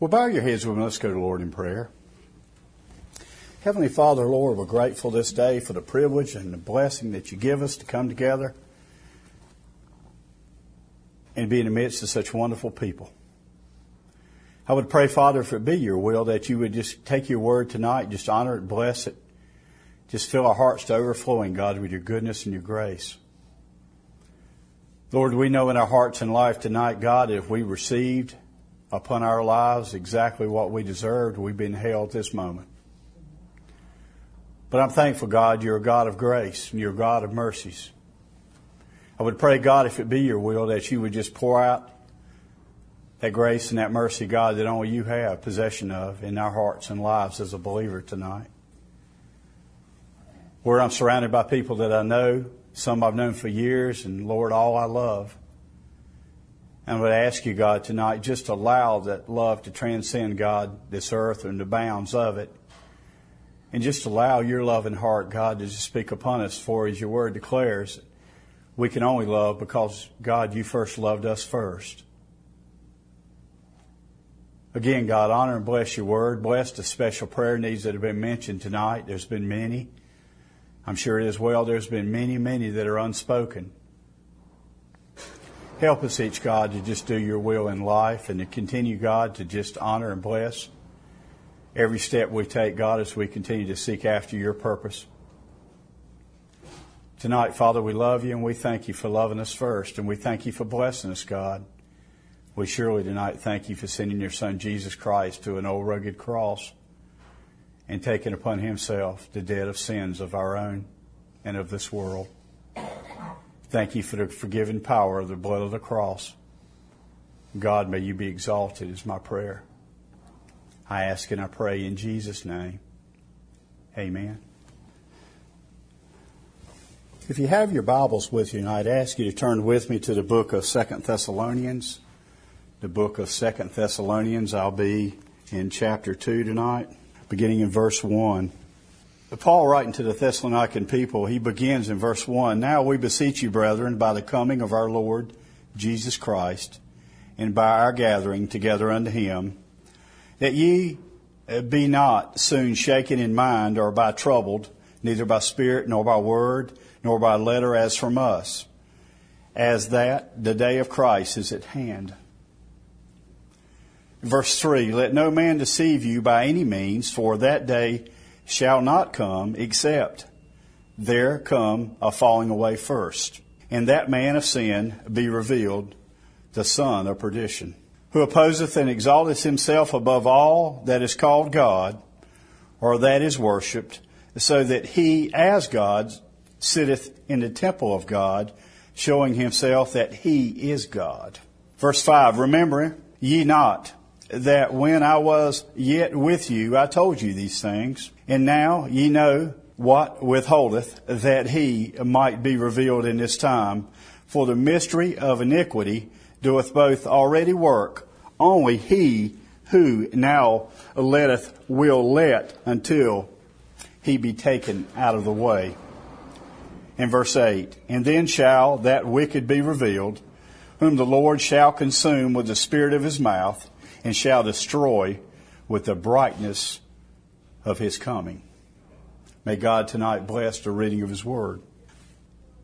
Well, bow your heads with me. Let's go to the Lord in prayer. Heavenly Father, Lord, we're grateful this day for the privilege and the blessing that you give us to come together and be in the midst of such wonderful people. I would pray, Father, if it be your will, that you would just take your word tonight, just honor it, bless it, just fill our hearts to overflowing, God, with your goodness and your grace. Lord, we know in our hearts and life tonight, God, if we received upon our lives exactly what we deserved, we've been held this moment. But I'm thankful, God, you're a God of grace and you're a God of mercies. I would pray, God, if it be your will, that you would just pour out that grace and that mercy, God, that only you have possession of in our hearts and lives as a believer tonight. Where I'm surrounded by people that I know, some I've known for years, and Lord, all I love. And I would ask you, God, tonight, just allow that love to transcend, God, this earth and the bounds of it. And just allow your loving heart, God, to just speak upon us, for as your word declares, we can only love because, God, you first loved us first. Again, God, honor and bless your word. Bless the special prayer needs that have been mentioned tonight. There's been many. I'm sure it is well. There's been many, many that are unspoken. Help us each, God, to just do your will in life and to continue, God, to just honor and bless every step we take, God, as we continue to seek after your purpose. Tonight, Father, we love you and we thank you for loving us first, and we thank you for blessing us, God. We surely tonight thank you for sending your Son, Jesus Christ, to an old rugged cross and taking upon himself the debt of sins of our own and of this world. Thank you for the forgiving power of the blood of the cross. God, may you be exalted, is my prayer. I ask and I pray in Jesus' name. Amen. If you have your Bibles with you, I'd ask you to turn with me to the book of Second Thessalonians. The book of Second Thessalonians. I'll be in chapter 2 tonight, beginning in verse 1. Paul writing to the Thessalonican people, he begins in verse 1 Now we beseech you, brethren, by the coming of our Lord Jesus Christ, and by our gathering together unto him, that ye uh, be not soon shaken in mind or by troubled, neither by spirit, nor by word, nor by letter as from us, as that the day of Christ is at hand. Verse 3 Let no man deceive you by any means, for that day shall not come except there come a falling away first, and that man of sin be revealed, the son of perdition, who opposeth and exalteth himself above all that is called God, or that is worshipped, so that he, as God, sitteth in the temple of God, showing himself that he is God. Verse 5 Remember ye not that when I was yet with you, I told you these things. And now ye know what withholdeth that he might be revealed in this time. For the mystery of iniquity doeth both already work, only he who now letteth will let until he be taken out of the way. In verse 8, and then shall that wicked be revealed, whom the Lord shall consume with the spirit of his mouth and shall destroy with the brightness of his coming. May God tonight bless the reading of his word.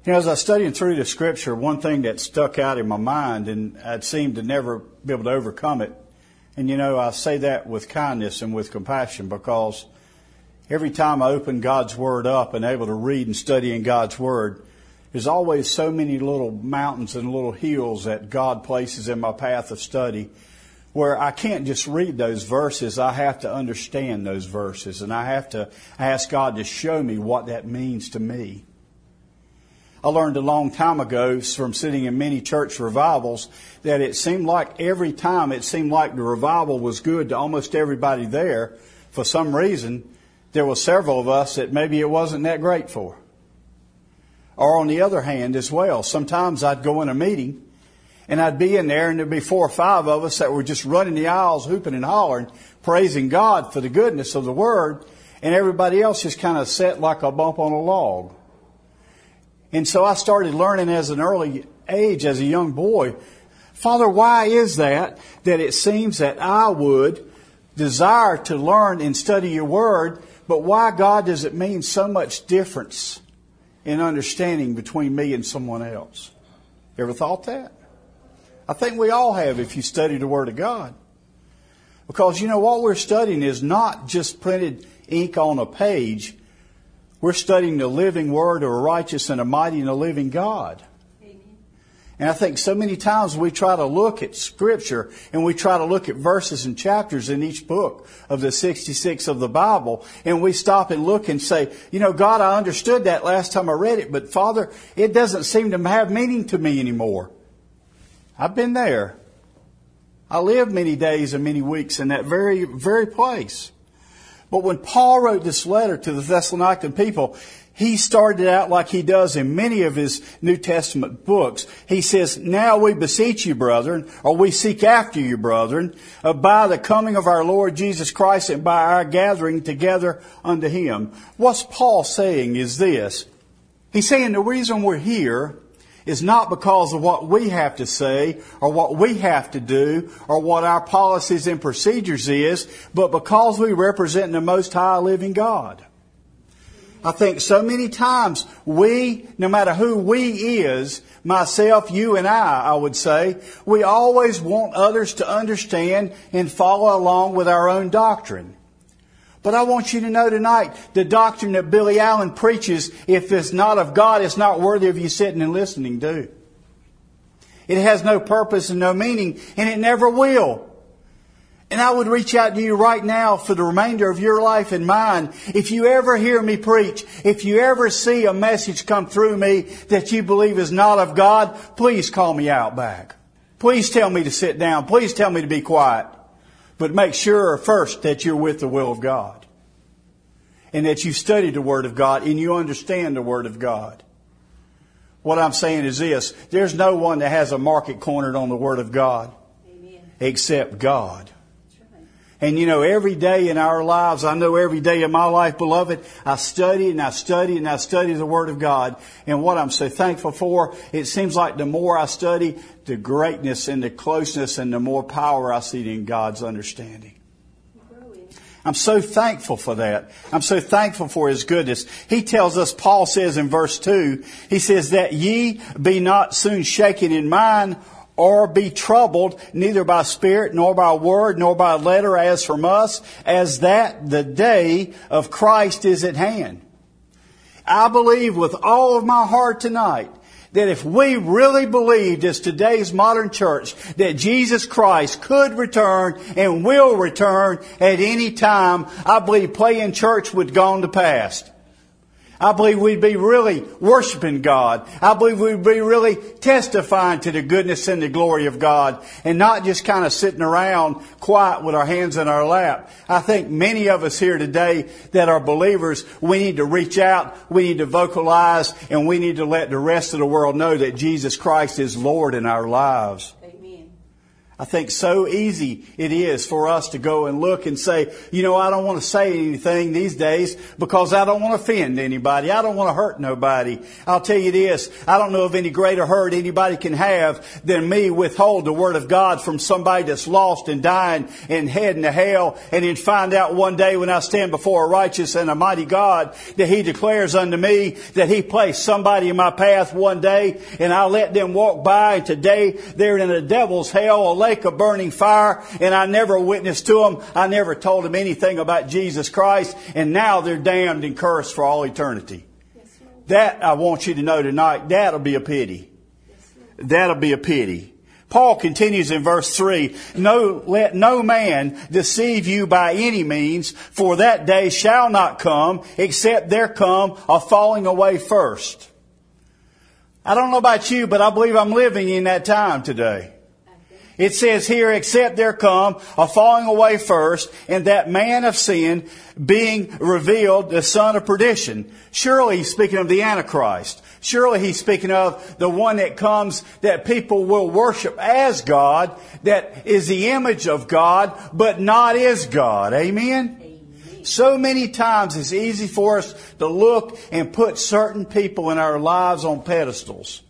You know, as I studying through the scripture, one thing that stuck out in my mind, and I'd seemed to never be able to overcome it, and you know, I say that with kindness and with compassion because every time I open God's Word up and able to read and study in God's Word, there's always so many little mountains and little hills that God places in my path of study where I can't just read those verses. I have to understand those verses and I have to ask God to show me what that means to me. I learned a long time ago from sitting in many church revivals that it seemed like every time it seemed like the revival was good to almost everybody there. For some reason, there were several of us that maybe it wasn't that great for. Or on the other hand as well, sometimes I'd go in a meeting and I'd be in there and there'd be four or five of us that were just running the aisles, hooping and hollering, praising God for the goodness of the Word. And everybody else just kind of sat like a bump on a log. And so I started learning as an early age, as a young boy, Father, why is that that it seems that I would desire to learn and study your word, but why, God, does it mean so much difference in understanding between me and someone else? You ever thought that? I think we all have if you study the Word of God. Because, you know, what we're studying is not just printed ink on a page. We're studying the living Word of a righteous and a mighty and a living God. And I think so many times we try to look at Scripture and we try to look at verses and chapters in each book of the 66 of the Bible and we stop and look and say, you know, God, I understood that last time I read it, but Father, it doesn't seem to have meaning to me anymore. I've been there. I lived many days and many weeks in that very, very place. But when Paul wrote this letter to the Thessalonican people, he started out like he does in many of his New Testament books. He says, Now we beseech you, brethren, or we seek after you, brethren, uh, by the coming of our Lord Jesus Christ and by our gathering together unto him. What's Paul saying is this. He's saying the reason we're here is not because of what we have to say or what we have to do or what our policies and procedures is, but because we represent the most high living God. I think so many times we, no matter who we is, myself, you and I, I would say, we always want others to understand and follow along with our own doctrine. But I want you to know tonight, the doctrine that Billy Allen preaches, if it's not of God, it's not worthy of you sitting and listening to. It has no purpose and no meaning, and it never will. And I would reach out to you right now for the remainder of your life and mine. If you ever hear me preach, if you ever see a message come through me that you believe is not of God, please call me out back. Please tell me to sit down. Please tell me to be quiet. But make sure first that you're with the will of God. And that you've studied the Word of God and you understand the Word of God. What I'm saying is this. There's no one that has a market cornered on the Word of God. Amen. Except God. And you know, every day in our lives, I know every day in my life, beloved, I study and I study and I study the Word of God. And what I'm so thankful for, it seems like the more I study, the greatness and the closeness and the more power I see in God's understanding. I'm so thankful for that. I'm so thankful for His goodness. He tells us, Paul says in verse 2, he says, that ye be not soon shaken in mind or be troubled neither by spirit nor by word nor by letter as from us as that the day of Christ is at hand. I believe with all of my heart tonight that if we really believed as today's modern church that Jesus Christ could return and will return at any time, I believe playing church would go on to past. I believe we'd be really worshiping God. I believe we'd be really testifying to the goodness and the glory of God and not just kind of sitting around quiet with our hands in our lap. I think many of us here today that are believers, we need to reach out, we need to vocalize, and we need to let the rest of the world know that Jesus Christ is Lord in our lives. I think so easy it is for us to go and look and say, you know, I don't want to say anything these days because I don't want to offend anybody. I don't want to hurt nobody. I'll tell you this, I don't know of any greater hurt anybody can have than me withhold the word of God from somebody that's lost and dying and heading to hell and then find out one day when I stand before a righteous and a mighty God that He declares unto me that He placed somebody in my path one day and I let them walk by and today they're in a devil's hell, lake of burning fire, and I never witnessed to them. I never told them anything about Jesus Christ, and now they're damned and cursed for all eternity. that I want you to know tonight, that'll be a pity. that'll be a pity. Paul continues in verse 3, no, let no man deceive you by any means, for that day shall not come, except there come a falling away first. I don't know about you, but I believe I'm living in that time today. It says here, except there come a falling away first, and that man of sin being revealed, the son of perdition. Surely he's speaking of the Antichrist. Surely he's speaking of the one that comes that people will worship as God, that is the image of God, but not is God. Amen? Amen? So many times it's easy for us to look and put certain people in our lives on pedestals.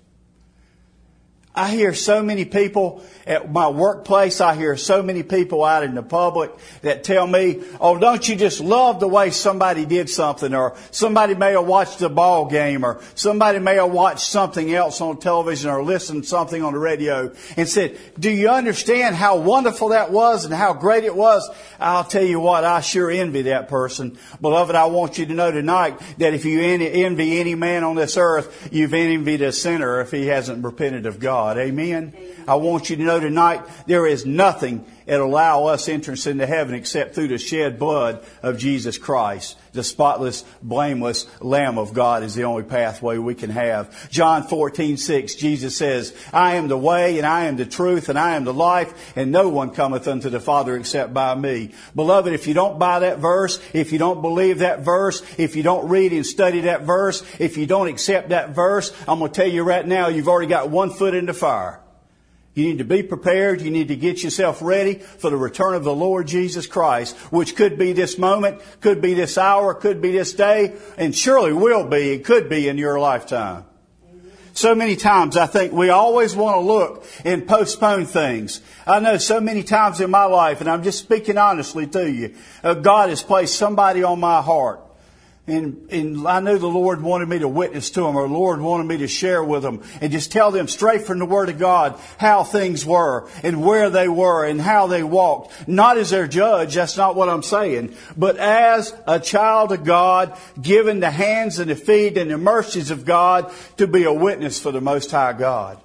I hear so many people at my workplace. I hear so many people out in the public that tell me, "Oh, don't you just love the way somebody did something?" Or somebody may have watched a ball game, or somebody may have watched something else on television, or listened to something on the radio, and said, "Do you understand how wonderful that was and how great it was?" I'll tell you what, I sure envy that person, beloved. I want you to know tonight that if you envy any man on this earth, you've envied a sinner if he hasn't repented of God. God. Amen. I want you to know tonight there is nothing that allow us entrance into heaven except through the shed blood of Jesus Christ. The spotless, blameless Lamb of God is the only pathway we can have. John 14, 6, Jesus says, I am the way and I am the truth and I am the life and no one cometh unto the Father except by me. Beloved, if you don't buy that verse, if you don't believe that verse, if you don't read and study that verse, if you don't accept that verse, I'm going to tell you right now, you've already got one foot in the fire. You need to be prepared. You need to get yourself ready for the return of the Lord Jesus Christ, which could be this moment, could be this hour, could be this day, and surely will be, it could be in your lifetime. So many times I think we always want to look and postpone things. I know so many times in my life, and I'm just speaking honestly to you, uh, God has placed somebody on my heart and, and I knew the Lord wanted me to witness to them, or the Lord wanted me to share with them, and just tell them straight from the Word of God how things were, and where they were, and how they walked. Not as their judge, that's not what I'm saying, but as a child of God, given the hands and the feet and the mercies of God to be a witness for the Most High God.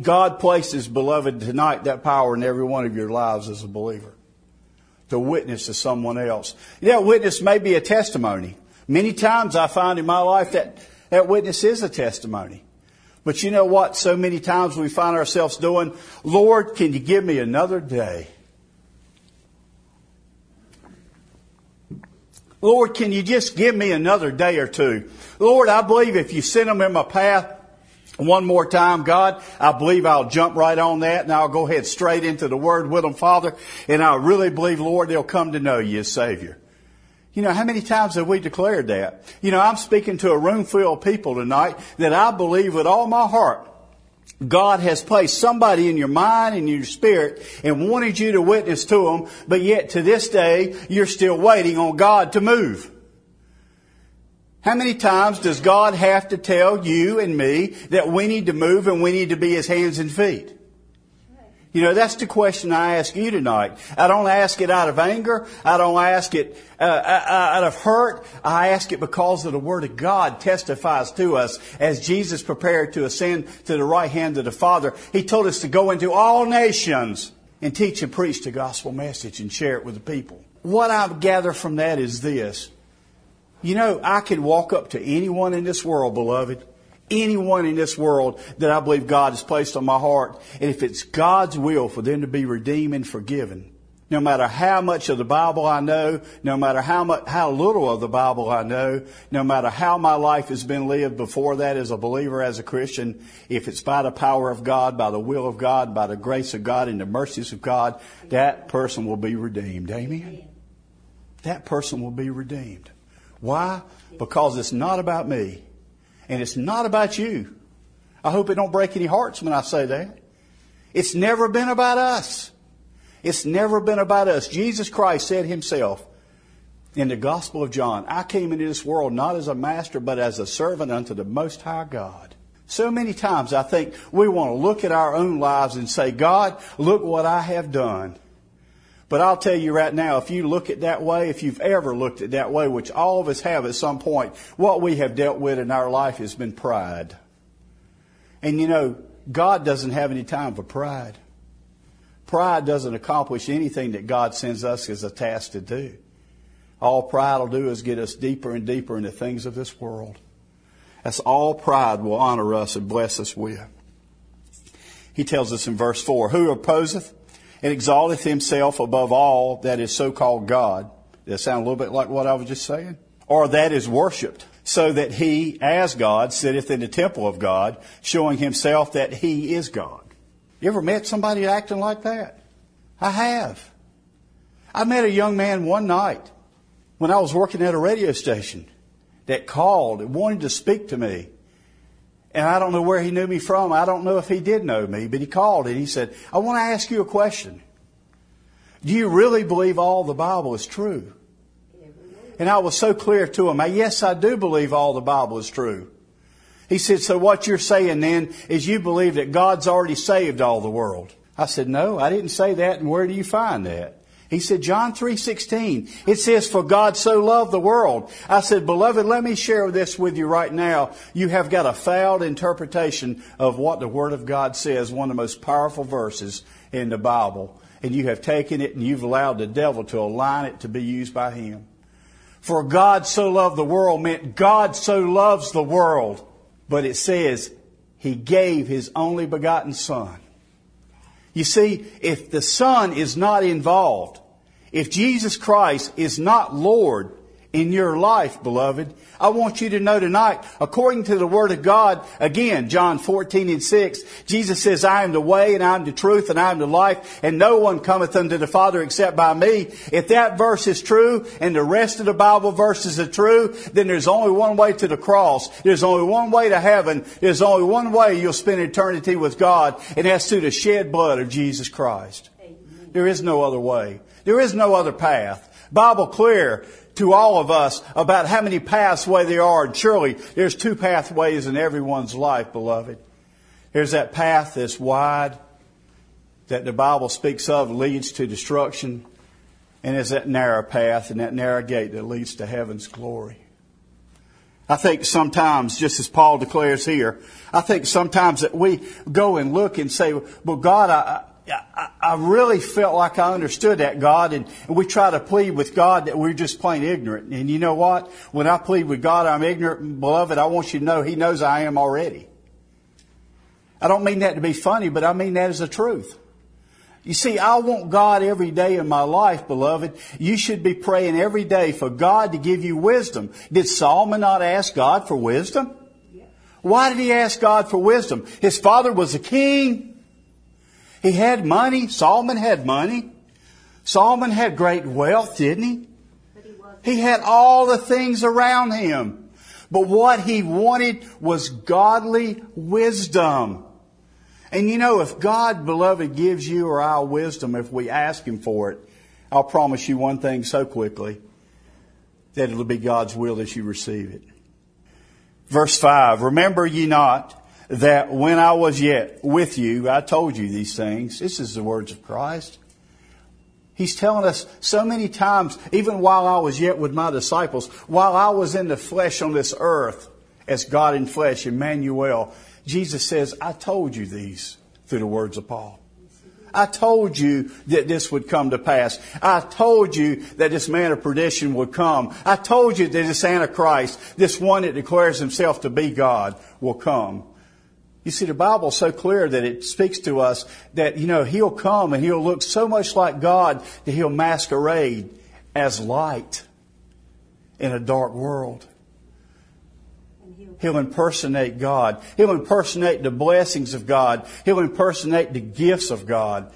God places, beloved, tonight that power in every one of your lives as a believer. To witness to someone else. That witness may be a testimony. Many times I find in my life that that witness is a testimony. But you know what? So many times we find ourselves doing, Lord, can you give me another day? Lord, can you just give me another day or two? Lord, I believe if you send them in my path one more time, God, I believe I'll jump right on that and I'll go ahead straight into the Word with them, Father. And I really believe, Lord, they'll come to know you as Savior. You know, how many times have we declared that? You know, I'm speaking to a room full of people tonight that I believe with all my heart God has placed somebody in your mind and your spirit and wanted you to witness to them, but yet to this day, you're still waiting on God to move. How many times does God have to tell you and me that we need to move and we need to be His hands and feet? You know, that's the question I ask you tonight. I don't ask it out of anger. I don't ask it uh, uh, uh, out of hurt. I ask it because of the Word of God testifies to us as Jesus prepared to ascend to the right hand of the Father. He told us to go into all nations and teach and preach the gospel message and share it with the people. What I gather from that is this. You know, I could walk up to anyone in this world, beloved, anyone in this world that I believe God has placed on my heart. And if it's God's will for them to be redeemed and forgiven, no matter how much of the Bible I know, no matter how much, how little of the Bible I know, no matter how my life has been lived before that as a believer, as a Christian, if it's by the power of God, by the will of God, by the grace of God and the mercies of God, that person will be redeemed. Amen? That person will be redeemed. Why? Because it's not about me. And it's not about you. I hope it don't break any hearts when I say that. It's never been about us. It's never been about us. Jesus Christ said himself in the Gospel of John, I came into this world not as a master, but as a servant unto the Most High God. So many times I think we want to look at our own lives and say, God, look what I have done. But I'll tell you right now, if you look at that way, if you've ever looked at that way, which all of us have at some point, what we have dealt with in our life has been pride. And you know, God doesn't have any time for pride. Pride doesn't accomplish anything that God sends us as a task to do. All pride will do is get us deeper and deeper into things of this world. That's all pride will honor us and bless us with. He tells us in verse 4 Who opposeth and exalteth himself above all that is so called God. Does that sound a little bit like what I was just saying? Or that is worshipped, so that he, as God, sitteth in the temple of God, showing himself that he is God. You ever met somebody acting like that? I have. I met a young man one night when I was working at a radio station that called and wanted to speak to me. And I don't know where he knew me from. I don't know if he did know me, but he called and he said, I want to ask you a question. Do you really believe all the Bible is true? And I was so clear to him, yes, I do believe all the Bible is true. He said, so what you're saying then is you believe that God's already saved all the world. I said, no, I didn't say that. And where do you find that? He said, John 3.16, it says, for God so loved the world. I said, beloved, let me share this with you right now. You have got a fouled interpretation of what the Word of God says, one of the most powerful verses in the Bible. And you have taken it and you've allowed the devil to align it to be used by him. For God so loved the world meant God so loves the world. But it says, He gave His only begotten Son you see, if the Son is not involved, if Jesus Christ is not Lord in your life, beloved, I want you to know tonight, according to the Word of God, again, John 14 and 6, Jesus says, I am the way and I am the truth and I am the life and no one cometh unto the Father except by me. If that verse is true and the rest of the Bible verses are true, then there's only one way to the cross. There's only one way to heaven. There's only one way you'll spend eternity with God and that's through the shed blood of Jesus Christ. There is no other way. There is no other path. Bible clear to all of us about how many pathways there are. And surely there's two pathways in everyone's life, beloved. There's that path that's wide that the Bible speaks of leads to destruction. And there's that narrow path and that narrow gate that leads to heaven's glory. I think sometimes, just as Paul declares here, I think sometimes that we go and look and say, well, God, I, I, I really felt like I understood that God, and, and, we try to plead with God that we're just plain ignorant. And you know what? When I plead with God, I'm ignorant, beloved. I want you to know He knows I am already. I don't mean that to be funny, but I mean that as the truth. You see, I want God every day in my life, beloved. You should be praying every day for God to give you wisdom. Did Solomon not ask God for wisdom? Why did he ask God for wisdom? His father was a king. He had money. Solomon had money. Solomon had great wealth, didn't he? He had all the things around him. But what he wanted was godly wisdom. And you know, if God, beloved, gives you or I wisdom, if we ask Him for it, I'll promise you one thing so quickly that it'll be God's will that you receive it. Verse 5 Remember ye not that when I was yet with you, I told you these things. This is the words of Christ. He's telling us so many times, even while I was yet with my disciples, while I was in the flesh on this earth, as God in flesh, Emmanuel, Jesus says, I told you these through the words of Paul. I told you that this would come to pass. I told you that this man of perdition would come. I told you that this Antichrist, this one that declares himself to be God, will come. You see, the Bible's so clear that it speaks to us that, you know, He'll come and He'll look so much like God that He'll masquerade as light in a dark world. He'll impersonate God. He'll impersonate the blessings of God. He'll impersonate the gifts of God.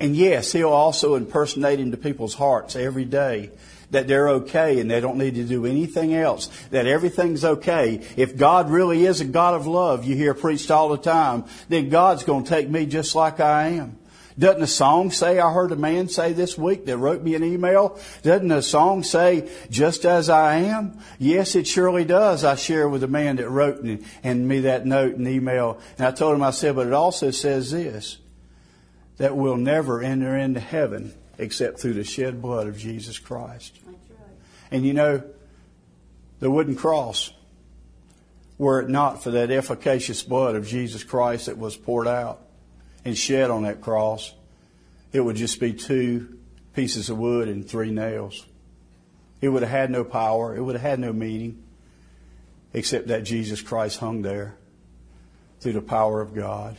And yes, He'll also impersonate into people's hearts every day that they're okay and they don't need to do anything else, that everything's okay. If God really is a God of love, you hear preached all the time, then God's going to take me just like I am. Doesn't the song say, I heard a man say this week that wrote me an email? Doesn't the song say, just as I am? Yes, it surely does. I share with the man that wrote me, and me that note and email. And I told him, I said, but it also says this, that we'll never enter into heaven except through the shed blood of Jesus Christ. And you know, the wooden cross, were it not for that efficacious blood of Jesus Christ that was poured out and shed on that cross, it would just be two pieces of wood and three nails. It would have had no power. It would have had no meaning except that Jesus Christ hung there through the power of God.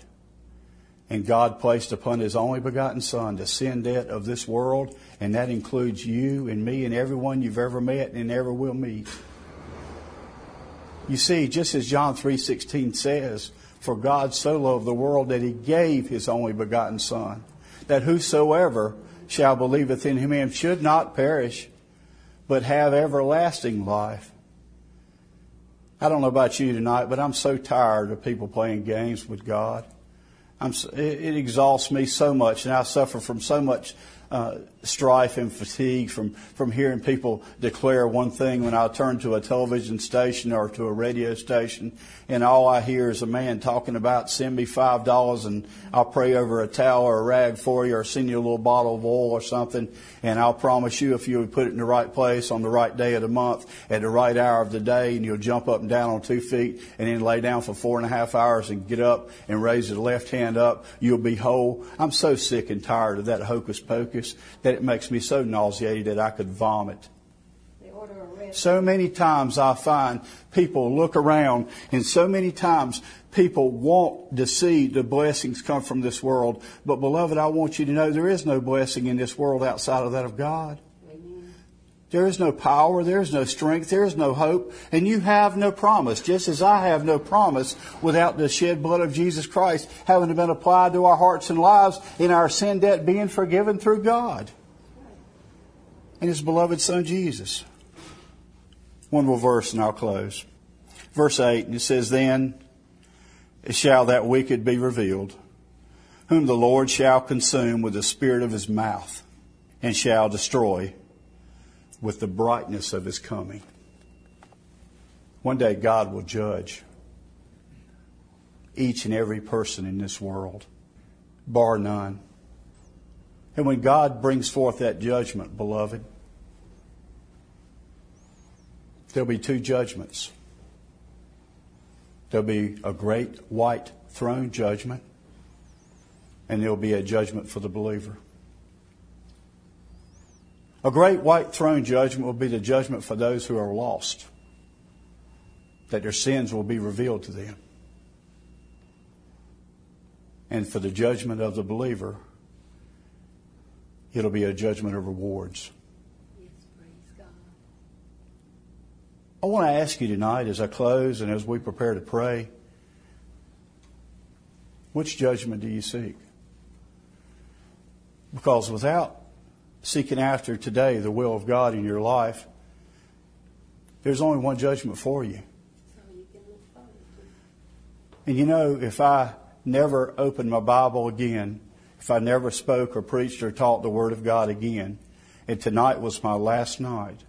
And God placed upon His only begotten Son the sin debt of this world, and that includes you and me and everyone you've ever met and ever will meet. You see, just as John 3.16 says, For God so loved the world that He gave His only begotten Son, that whosoever shall believeth in Him should not perish, but have everlasting life. I don't know about you tonight, but I'm so tired of people playing games with God. I'm, it, it exhausts me so much, and I suffer from so much uh, strife and fatigue from, from hearing people declare one thing when I turn to a television station or to a radio station, and all I hear is a man talking about send me five dollars and I'll pray over a towel or a rag for you or send you a little bottle of oil or something, and I'll promise you if you would put it in the right place on the right day of the month at the right hour of the day, and you'll jump up and down on two feet and then lay down for four and a half hours and get up and raise the left hand up, you'll be whole. I'm so sick and tired of that hocus pocus that it makes me so nauseated that I could vomit. So many times I find people look around, and so many times people want to see the blessings come from this world. But, beloved, I want you to know there is no blessing in this world outside of that of God. There is no power, there is no strength, there is no hope, and you have no promise, just as I have no promise without the shed blood of Jesus Christ having been applied to our hearts and lives in our sin debt being forgiven through God and His beloved Son Jesus. One more verse and I'll close. Verse 8, and it says, Then shall that wicked be revealed, whom the Lord shall consume with the spirit of his mouth, and shall destroy with the brightness of his coming. One day God will judge each and every person in this world, bar none. And when God brings forth that judgment, beloved, there'll be two judgments. There'll be a great white throne judgment, and there'll be a judgment for the believer. A great white throne judgment will be the judgment for those who are lost, that their sins will be revealed to them. And for the judgment of the believer, it'll be a judgment of rewards. I want to ask you tonight as I close and as we prepare to pray which judgment do you seek? Because without seeking after today the will of God in your life, there's only one judgment for you. And you know, if I never opened my Bible again, if I never spoke or preached or taught the Word of God again, and tonight was my last night,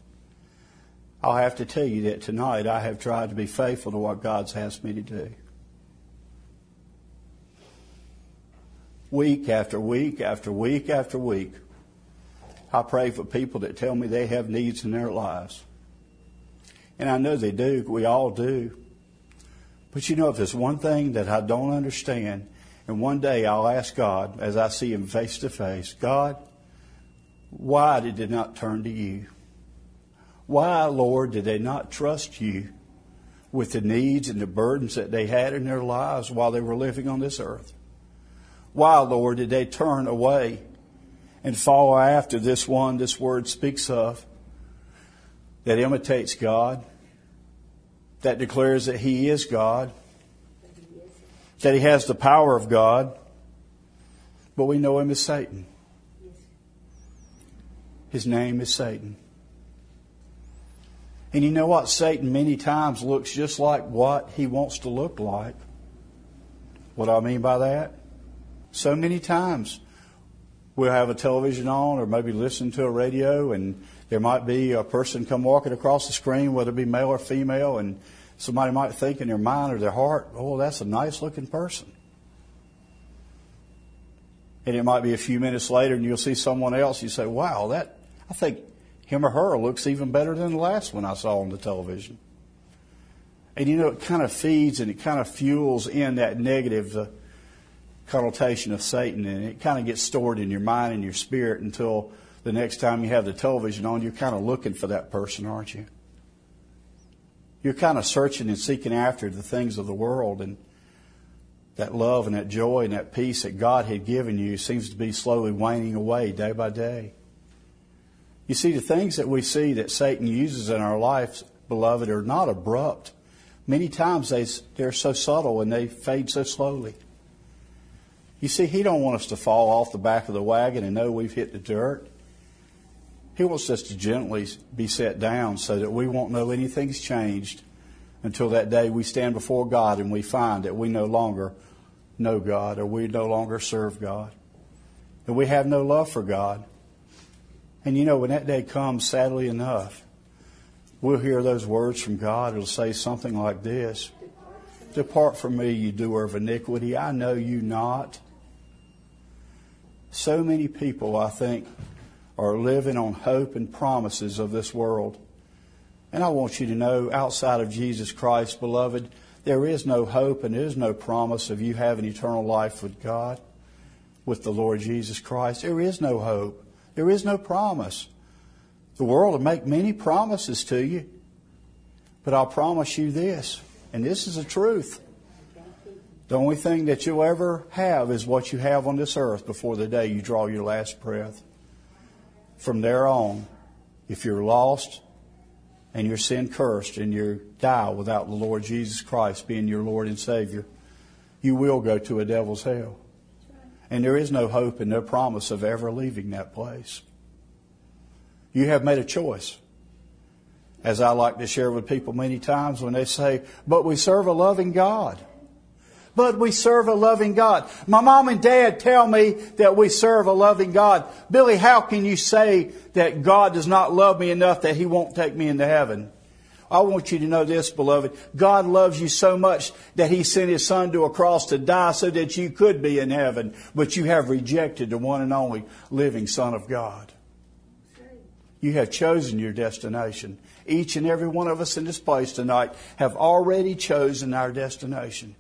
I'll have to tell you that tonight I have tried to be faithful to what God's asked me to do. Week after week after week after week, I pray for people that tell me they have needs in their lives. And I know they do. We all do. But you know, if there's one thing that I don't understand, and one day I'll ask God as I see Him face to face, God, why did they not turn to you? Why, Lord, did they not trust you with the needs and the burdens that they had in their lives while they were living on this earth? Why, Lord, did they turn away and follow after this one this word speaks of that imitates God, that declares that He is God, that He has the power of God, but we know Him as Satan. His name is Satan. And you know what? Satan many times looks just like what he wants to look like. What do I mean by that? So many times we'll have a television on or maybe listen to a radio and there might be a person come walking across the screen, whether it be male or female, and somebody might think in their mind or their heart, oh, that's a nice looking person. And it might be a few minutes later and you'll see someone else, you say, wow, that, I think him or her looks even better than the last one I saw on the television. And you know, it kind of feeds and it kind of fuels in that negative, uh, connotation of Satan, and it kind of gets stored in your mind and your spirit until the next time you have the television on, you're kind of looking for that person, aren't you? You're kind of searching and seeking after the things of the world, and that love and that joy and that peace that God had given you seems to be slowly waning away day by day. You see, the things that we see that Satan uses in our lives, beloved, are not abrupt. Many times they, they're so subtle and they fade so slowly. You see, He don't want us to fall off the back of the wagon and know we've hit the dirt. He wants us to gently be set down so that we won't know anything's changed until that day we stand before God and we find that we no longer know God or we no longer serve God. That we have no love for God. And you know, when that day comes, sadly enough, we'll hear those words from God. It'll say something like this Depart from me, you doer of iniquity. I know you not. So many people, I think, are living on hope and promises of this world. And I want you to know, outside of Jesus Christ, beloved, there is no hope and there is no promise of you having eternal life with God, with the Lord Jesus Christ. There is no hope. There is no promise. The world will make many promises to you, but I'll promise you this, and this is the truth. The only thing that you'll ever have is what you have on this earth before the day you draw your last breath. From there on, if you're lost and your sin cursed and you die without the Lord Jesus Christ being your Lord and Savior, you will go to a devil's hell. And there is no hope and no promise of ever leaving that place. You have made a choice. As I like to share with people many times when they say, but we serve a loving God. But we serve a loving God. My mom and dad tell me that we serve a loving God. Billy, how can you say that God does not love me enough that He won't take me into heaven? I want you to know this, beloved. God loves you so much that He sent His Son to a cross to die so that you could be in heaven, but you have rejected the one and only living Son of God. You have chosen your destination. Each and every one of us in this place tonight have already chosen our destination.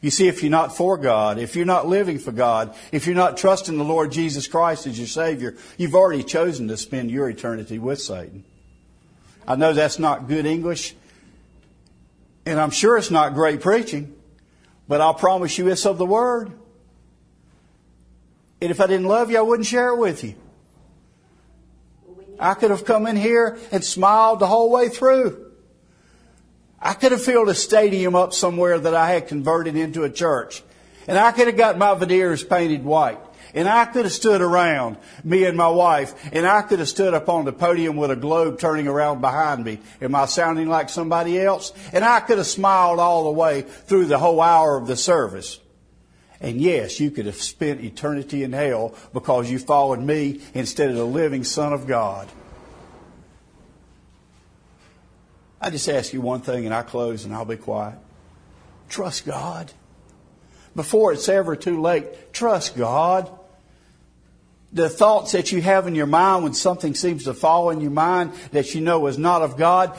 You see, if you're not for God, if you're not living for God, if you're not trusting the Lord Jesus Christ as your Savior, you've already chosen to spend your eternity with Satan. I know that's not good English, and I'm sure it's not great preaching, but I'll promise you it's of the Word. And if I didn't love you, I wouldn't share it with you. I could have come in here and smiled the whole way through. I could have filled a stadium up somewhere that I had converted into a church. And I could have got my veneers painted white. And I could have stood around, me and my wife, and I could have stood up on the podium with a globe turning around behind me. Am I sounding like somebody else? And I could have smiled all the way through the whole hour of the service. And yes, you could have spent eternity in hell because you followed me instead of the living Son of God. I just ask you one thing and I close and I'll be quiet. Trust God. Before it's ever too late, trust God. The thoughts that you have in your mind when something seems to fall in your mind that you know is not of God,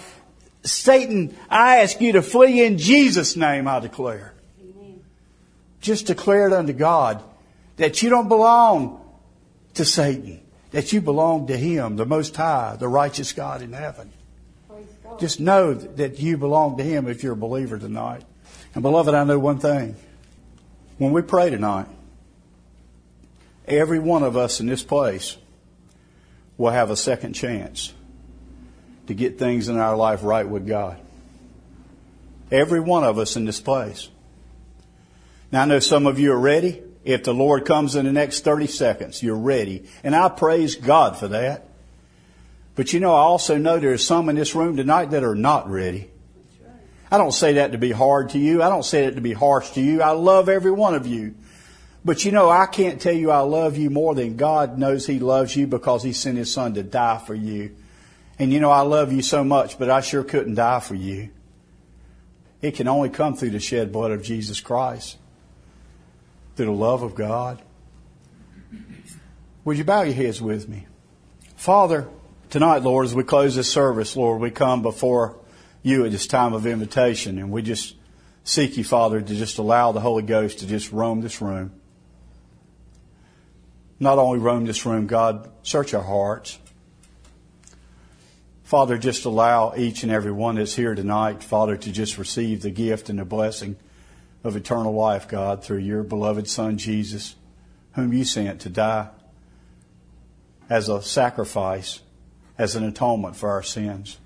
Satan, I ask you to flee in Jesus' name, I declare. Amen. Just declare it unto God that you don't belong to Satan, that you belong to Him, the Most High, the righteous God in heaven. Just know that you belong to Him if you're a believer tonight. And beloved, I know one thing. When we pray tonight, every one of us in this place will have a second chance to get things in our life right with God. Every one of us in this place. Now I know some of you are ready. If the Lord comes in the next 30 seconds, you're ready. And I praise God for that. But you know, I also know there's some in this room tonight that are not ready. I don't say that to be hard to you. I don't say that to be harsh to you. I love every one of you. But you know, I can't tell you I love you more than God knows He loves you because He sent His Son to die for you. And you know, I love you so much, but I sure couldn't die for you. It can only come through the shed blood of Jesus Christ, through the love of God. Would you bow your heads with me? Father, Tonight, Lord, as we close this service, Lord, we come before you at this time of invitation and we just seek you, Father, to just allow the Holy Ghost to just roam this room. Not only roam this room, God, search our hearts. Father, just allow each and every one that's here tonight, Father, to just receive the gift and the blessing of eternal life, God, through your beloved Son, Jesus, whom you sent to die as a sacrifice as an atonement for our sins.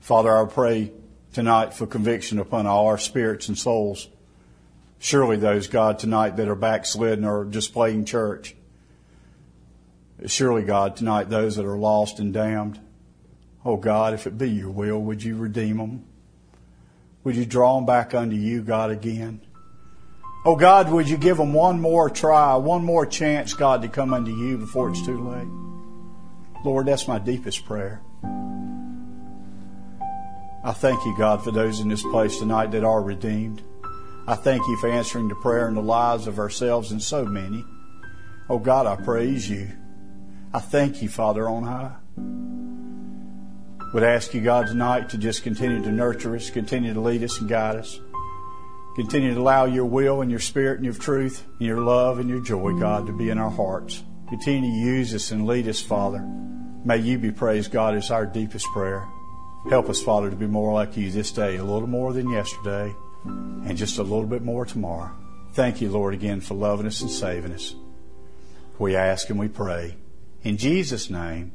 Father, I pray tonight for conviction upon all our spirits and souls. Surely those, God, tonight that are backslidden or just playing church. Surely, God, tonight those that are lost and damned. Oh God, if it be your will, would you redeem them? Would you draw them back unto you, God, again? Oh God, would you give them one more try, one more chance, God, to come unto you before it's too late? Lord, that's my deepest prayer. I thank you, God, for those in this place tonight that are redeemed. I thank you for answering the prayer in the lives of ourselves and so many. Oh God, I praise you. I thank you, Father on high. Would ask you, God, tonight to just continue to nurture us, continue to lead us and guide us. Continue to allow your will and your spirit and your truth and your love and your joy, God, to be in our hearts. Continue to use us and lead us, Father. May you be praised, God, is our deepest prayer. Help us, Father, to be more like you this day, a little more than yesterday, and just a little bit more tomorrow. Thank you, Lord, again for loving us and saving us. We ask and we pray. In Jesus' name,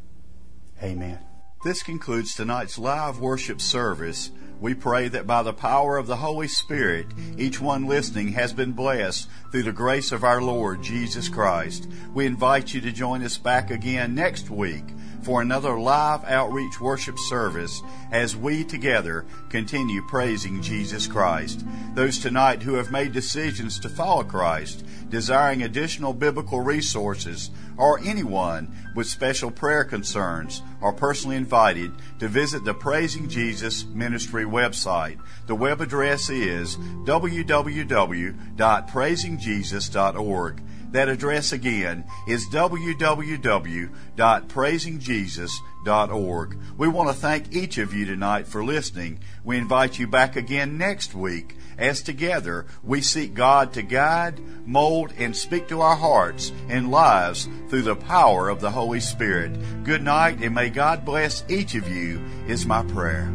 amen. This concludes tonight's live worship service. We pray that by the power of the Holy Spirit, each one listening has been blessed through the grace of our Lord Jesus Christ. We invite you to join us back again next week for another live outreach worship service as we together continue praising Jesus Christ. Those tonight who have made decisions to follow Christ, desiring additional biblical resources, or anyone with special prayer concerns are personally invited to visit the Praising Jesus Ministry website. The web address is www.praisingjesus.org. That address again is www.praisingjesus.org. We want to thank each of you tonight for listening. We invite you back again next week as together we seek God to guide, mold, and speak to our hearts and lives through the power of the Holy Spirit. Good night and may God bless each of you is my prayer.